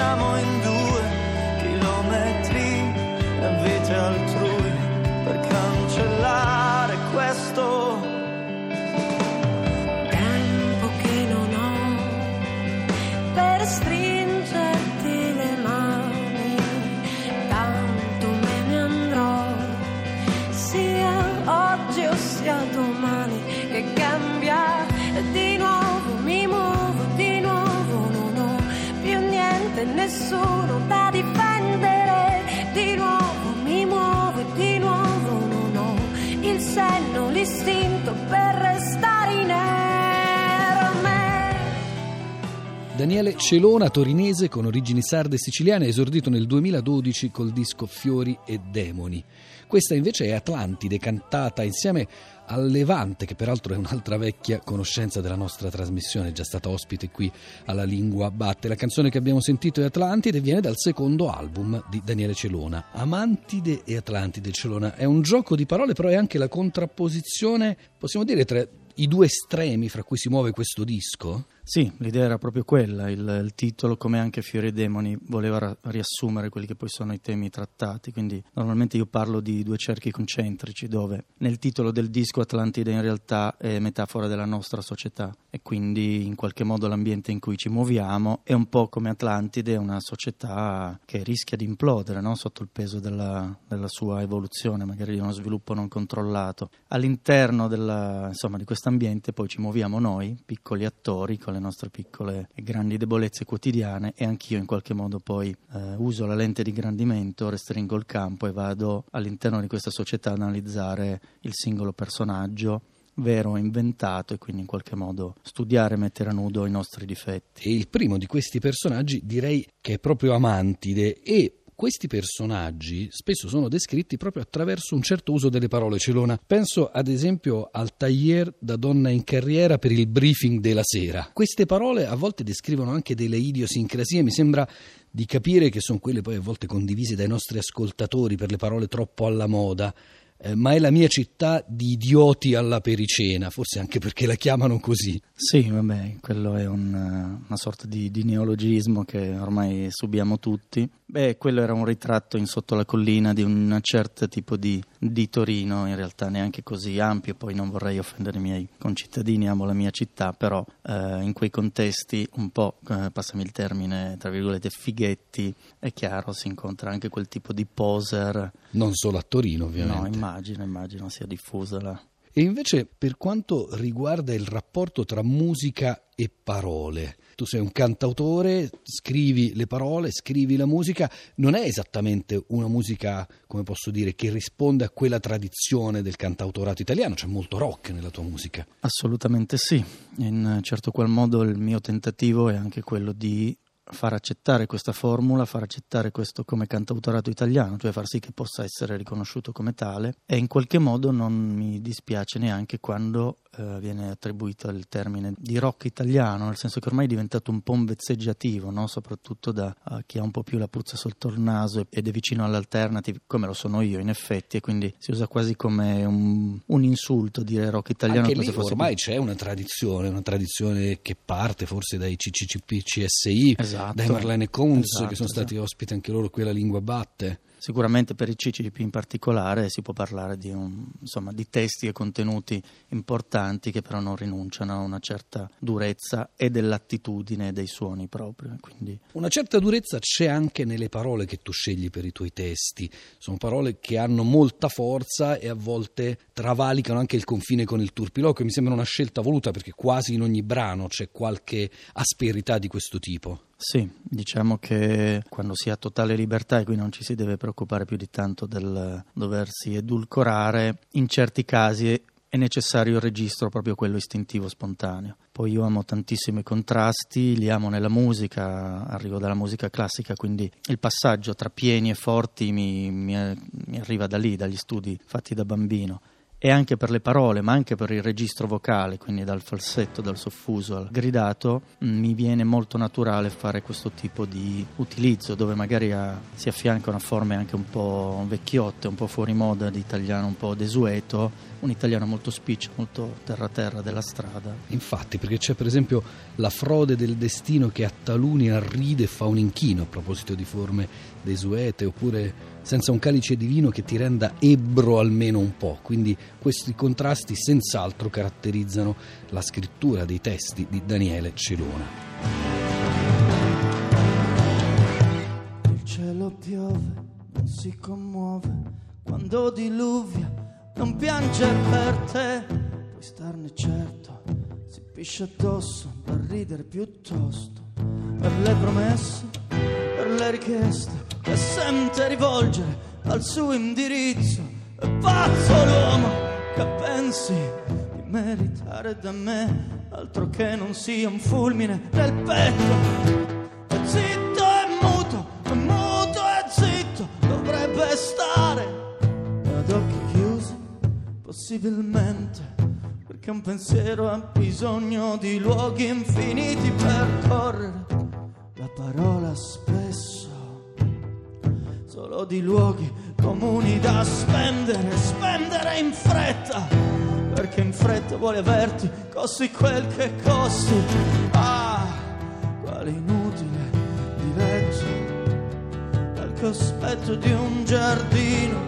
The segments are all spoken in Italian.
Siamo in due chilometri e vite altrui. per nessuno da difendere, di nuovo mi muovo e di nuovo non ho il senno, l'istinto Daniele Celona, torinese con origini sarde e siciliane, esordito nel 2012 col disco Fiori e Demoni. Questa invece è Atlantide, cantata insieme al Levante, che peraltro è un'altra vecchia conoscenza della nostra trasmissione, è già stata ospite qui alla Lingua Batte. La canzone che abbiamo sentito è Atlantide e viene dal secondo album di Daniele Celona. Amantide e Atlantide Celona è un gioco di parole, però è anche la contrapposizione, possiamo dire, tra i due estremi fra cui si muove questo disco? Sì, l'idea era proprio quella, il, il titolo come anche Fiori e Demoni voleva ra- riassumere quelli che poi sono i temi trattati, quindi normalmente io parlo di due cerchi concentrici dove nel titolo del disco Atlantide in realtà è metafora della nostra società e quindi in qualche modo l'ambiente in cui ci muoviamo è un po' come Atlantide, una società che rischia di implodere no? sotto il peso della, della sua evoluzione, magari di uno sviluppo non controllato. All'interno della, insomma, di questo ambiente poi ci muoviamo noi, piccoli attori, con le nostre piccole e grandi debolezze quotidiane e anch'io in qualche modo poi eh, uso la lente di ingrandimento, restringo il campo e vado all'interno di questa società ad analizzare il singolo personaggio vero inventato e quindi in qualche modo studiare e mettere a nudo i nostri difetti. E il primo di questi personaggi direi che è proprio Amantide e questi personaggi spesso sono descritti proprio attraverso un certo uso delle parole celona. Penso ad esempio al taglier da donna in carriera per il briefing della sera. Queste parole a volte descrivono anche delle idiosincrasie, mi sembra di capire che sono quelle poi a volte condivise dai nostri ascoltatori per le parole troppo alla moda. Eh, ma è la mia città di idioti alla pericena, forse anche perché la chiamano così. Sì, vabbè, quello è un, una sorta di, di, neologismo che ormai subiamo tutti. Beh, quello era un ritratto in sotto la collina di un certo tipo di, di Torino, in realtà neanche così ampio, poi non vorrei offendere i miei concittadini, amo la mia città, però eh, in quei contesti un po', eh, passami il termine, tra virgolette, fighetti, è chiaro, si incontra anche quel tipo di poser. Non solo a Torino, ovviamente. No, immagino, immagino sia diffusa la, e invece per quanto riguarda il rapporto tra musica e parole, tu sei un cantautore, scrivi le parole, scrivi la musica, non è esattamente una musica, come posso dire, che risponde a quella tradizione del cantautorato italiano, c'è molto rock nella tua musica. Assolutamente sì, in certo qual modo il mio tentativo è anche quello di far accettare questa formula, far accettare questo come cantautorato italiano, cioè far sì che possa essere riconosciuto come tale e in qualche modo non mi dispiace neanche quando eh, viene attribuito il termine di rock italiano, nel senso che ormai è diventato un po' un vezzeggiativo, no? soprattutto da uh, chi ha un po' più la puzza sotto il naso ed è vicino all'alternative, come lo sono io in effetti, e quindi si usa quasi come un, un insulto dire rock italiano. Anche lì ormai più... c'è una tradizione, una tradizione che parte forse dai CCCP, CSI, esatto, dai Marlene Kunz, esatto, che sono esatto. stati ospiti anche loro qui alla Lingua Batte. Sicuramente per i CCP in particolare si può parlare di, un, insomma, di, testi e contenuti importanti che però non rinunciano a una certa durezza e dell'attitudine dei suoni proprio. Quindi... Una certa durezza c'è anche nelle parole che tu scegli per i tuoi testi. Sono parole che hanno molta forza e a volte travalicano anche il confine con il turpiloquio. Mi sembra una scelta voluta perché quasi in ogni brano c'è qualche asperità di questo tipo. Sì, diciamo che quando si ha totale libertà e qui non ci si deve preoccupare più di tanto del doversi edulcorare, in certi casi è necessario il registro proprio quello istintivo spontaneo. Poi io amo tantissimo i contrasti, li amo nella musica, arrivo dalla musica classica, quindi il passaggio tra pieni e forti mi, mi, mi arriva da lì, dagli studi fatti da bambino e anche per le parole, ma anche per il registro vocale, quindi dal falsetto, dal soffuso al gridato, mm, mi viene molto naturale fare questo tipo di utilizzo dove magari ha, si affiancano forme anche un po' vecchiotte, un po' fuori moda di italiano, un po' desueto, un italiano molto spiccio, molto terra-terra della strada. Infatti, perché c'è per esempio la frode del destino che a taluni arride e fa un inchino a proposito di forme desuete, oppure senza un calice di vino che ti renda ebbro almeno un po'. Quindi questi contrasti senz'altro caratterizzano la scrittura dei testi di Daniele Celona. Il cielo piove, non si commuove quando diluvia, non piange per te, puoi starne certo, si piscia addosso, per ridere piuttosto, per le promesse, le richieste che sente rivolgere al suo indirizzo. È pazzo l'uomo che pensi di meritare da me altro che non sia un fulmine nel petto. È zitto e muto, è muto e zitto, dovrebbe stare ad occhi chiusi, possibilmente. Perché un pensiero ha bisogno di luoghi infiniti per correre. La parola spesso. Solo di luoghi comuni da spendere, spendere in fretta, perché in fretta vuole averti, costi quel che costi. Ah, quale inutile diletto dal cospetto di un giardino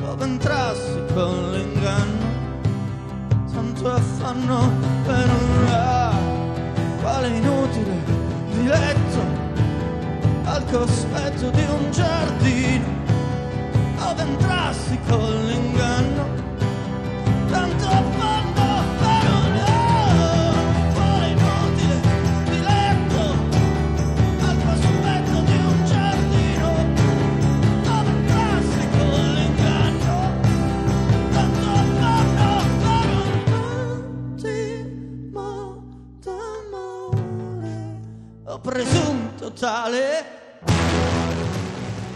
dove entrassi con l'inganno, tanto affanno per un ah, quale inutile diletto al cospetto di un giardino dove entrassi con l'inganno presunto tale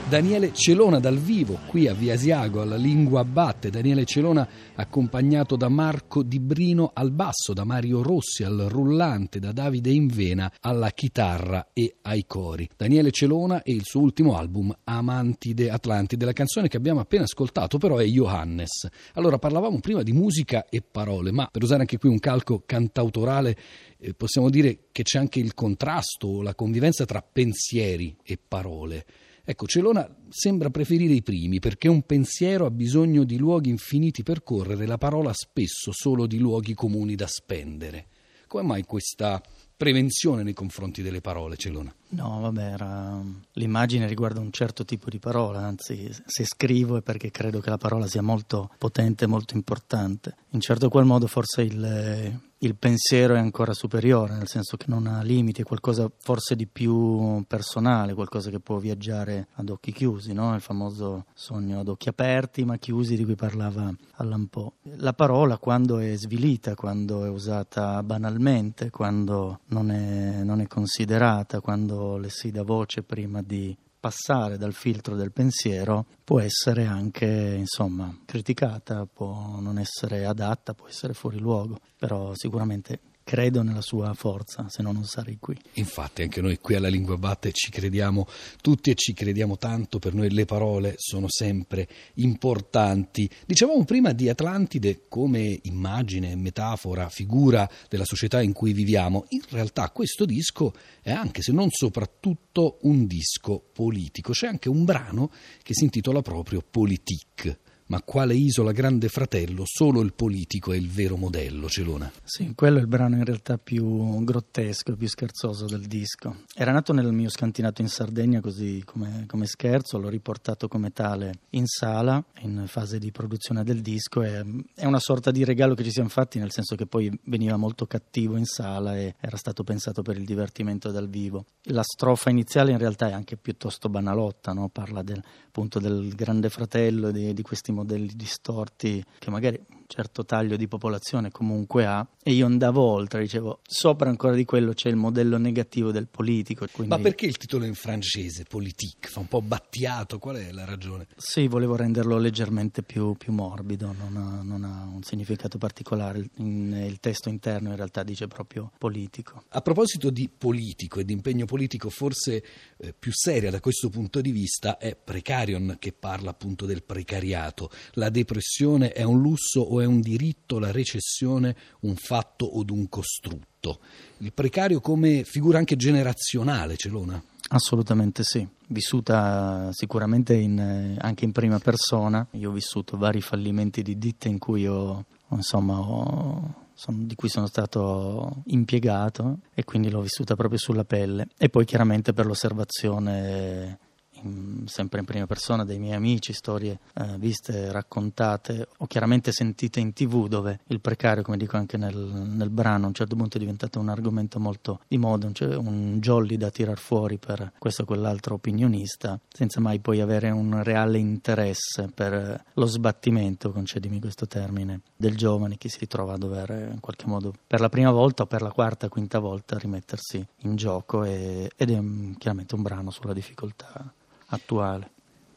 Daniele Celona dal vivo qui a Via Asiago alla Lingua Batte. Daniele Celona accompagnato da Marco Di Brino al basso, da Mario Rossi al rullante, da Davide Invena alla chitarra e ai cori. Daniele Celona e il suo ultimo album Amantide Atlantide. La canzone che abbiamo appena ascoltato però è Johannes. Allora parlavamo prima di musica e parole, ma per usare anche qui un calco cantautorale eh, possiamo dire che c'è anche il contrasto, la convivenza tra pensieri e parole. Ecco, Celona sembra preferire i primi perché un pensiero ha bisogno di luoghi infiniti per correre, la parola spesso solo di luoghi comuni da spendere. Come mai questa prevenzione nei confronti delle parole, Celona? No, vabbè, era... l'immagine riguarda un certo tipo di parola, anzi se scrivo è perché credo che la parola sia molto potente, molto importante. In certo qual modo forse il, il pensiero è ancora superiore, nel senso che non ha limiti, è qualcosa forse di più personale, qualcosa che può viaggiare ad occhi chiusi, no? il famoso sogno ad occhi aperti ma chiusi di cui parlava Allan Poe. La parola quando è svilita, quando è usata banalmente, quando non è, non è considerata, quando le si dà voce prima di passare dal filtro del pensiero può essere anche insomma criticata, può non essere adatta, può essere fuori luogo, però sicuramente credo nella sua forza, se no non sarei qui. Infatti anche noi qui alla Lingua Batte ci crediamo tutti e ci crediamo tanto, per noi le parole sono sempre importanti. Dicevamo prima di Atlantide come immagine, metafora, figura della società in cui viviamo. In realtà questo disco è anche, se non soprattutto, un disco politico. C'è anche un brano che si intitola proprio Politique. Ma quale isola grande fratello? Solo il politico è il vero modello, Celona. Sì, quello è il brano in realtà più grottesco, più scherzoso del disco. Era nato nel mio scantinato in Sardegna così come, come scherzo, l'ho riportato come tale in sala, in fase di produzione del disco. E, è una sorta di regalo che ci siamo fatti, nel senso che poi veniva molto cattivo in sala e era stato pensato per il divertimento dal vivo. La strofa iniziale in realtà è anche piuttosto banalotta, no? parla del, appunto del grande fratello, di, di questi modelli distorti che magari certo taglio di popolazione comunque ha e io andavo oltre, dicevo sopra ancora di quello c'è il modello negativo del politico. Quindi... Ma perché il titolo in francese, politique, fa un po' battiato, qual è la ragione? Sì, volevo renderlo leggermente più, più morbido, non ha, non ha, un significato particolare, in, il testo interno in realtà dice proprio politico. A proposito di politico e di impegno politico, forse eh, più seria da questo punto di vista è Precarion che parla appunto del precariato. La depressione è un lusso o è un diritto, la recessione un fatto o un costrutto. Il precario come figura anche generazionale, Celona? Assolutamente sì, vissuta sicuramente in, anche in prima persona. Io ho vissuto vari fallimenti di ditte in cui ho, insomma, ho di cui sono stato impiegato e quindi l'ho vissuta proprio sulla pelle e poi chiaramente per l'osservazione in, sempre in prima persona dei miei amici, storie eh, viste, raccontate o chiaramente sentite in tv dove il precario, come dico anche nel, nel brano, a un certo punto è diventato un argomento molto di moda, cioè un jolly da tirar fuori per questo o quell'altro opinionista, senza mai poi avere un reale interesse per lo sbattimento, concedimi questo termine, del giovane che si ritrova a dover in qualche modo per la prima volta o per la quarta, quinta volta rimettersi in gioco e, ed è chiaramente un brano sulla difficoltà attuale.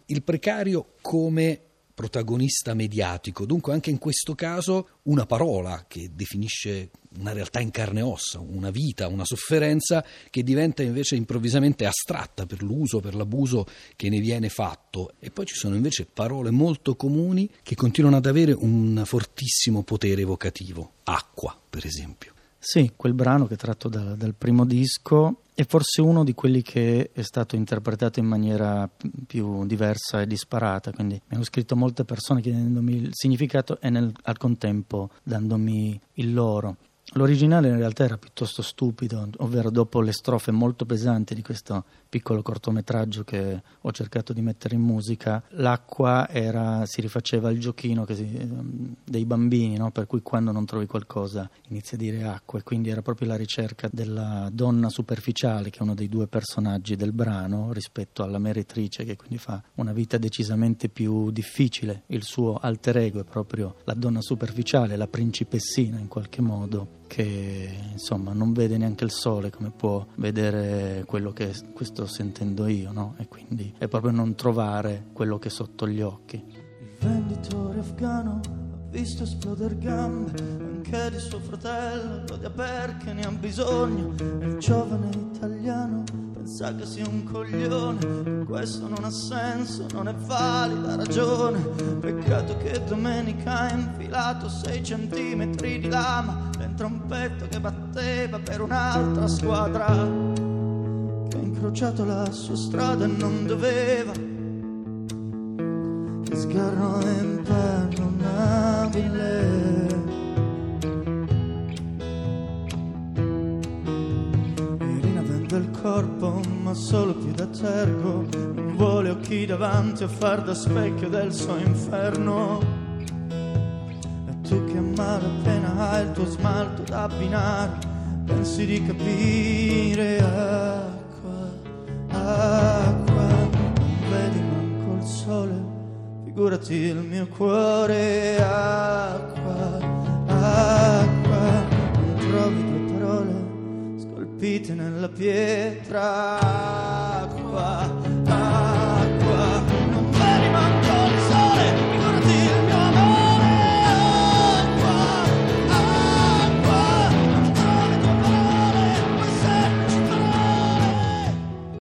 Il precario come protagonista mediatico, dunque anche in questo caso una parola che definisce una realtà in carne e ossa, una vita, una sofferenza che diventa invece improvvisamente astratta per l'uso, per l'abuso che ne viene fatto. E poi ci sono invece parole molto comuni che continuano ad avere un fortissimo potere evocativo. Acqua, per esempio. Sì, quel brano che è tratto da, dal primo disco è forse uno di quelli che è stato interpretato in maniera più diversa e disparata, quindi mi hanno scritto molte persone chiedendomi il significato e nel, al contempo dandomi il loro. L'originale in realtà era piuttosto stupido, ovvero dopo le strofe molto pesanti di questo piccolo cortometraggio che ho cercato di mettere in musica, l'acqua era, si rifaceva al giochino si, dei bambini, no? per cui quando non trovi qualcosa inizi a dire acqua. E quindi era proprio la ricerca della donna superficiale che è uno dei due personaggi del brano rispetto alla meretrice che quindi fa una vita decisamente più difficile, il suo alter ego è proprio la donna superficiale, la principessina in qualche modo che insomma non vede neanche il sole come può vedere quello che sto sentendo io, no? E quindi è proprio non trovare quello che è sotto gli occhi. Il venditore afgano ha visto esplodere gambe anche di suo fratello, lo dia perché ne ha bisogno. Il giovane italiano pensa che sia un coglione, questo non ha senso, non è valida ragione. Peccato che domenica ha infilato sei centimetri di lama dentro un petto che batteva per un'altra squadra che ha incrociato la sua strada e non doveva. Che sgarro imperdonabile. Irina vende il corpo, ma solo più da tergo. Non vuole occhi davanti a far da specchio del suo inferno. Tu che a malapena hai il tuo smalto da abbinare, pensi di capire acqua, acqua. Non vedi manco il sole, figurati il mio cuore, acqua, acqua. Non trovi due parole scolpite nella pietra, acqua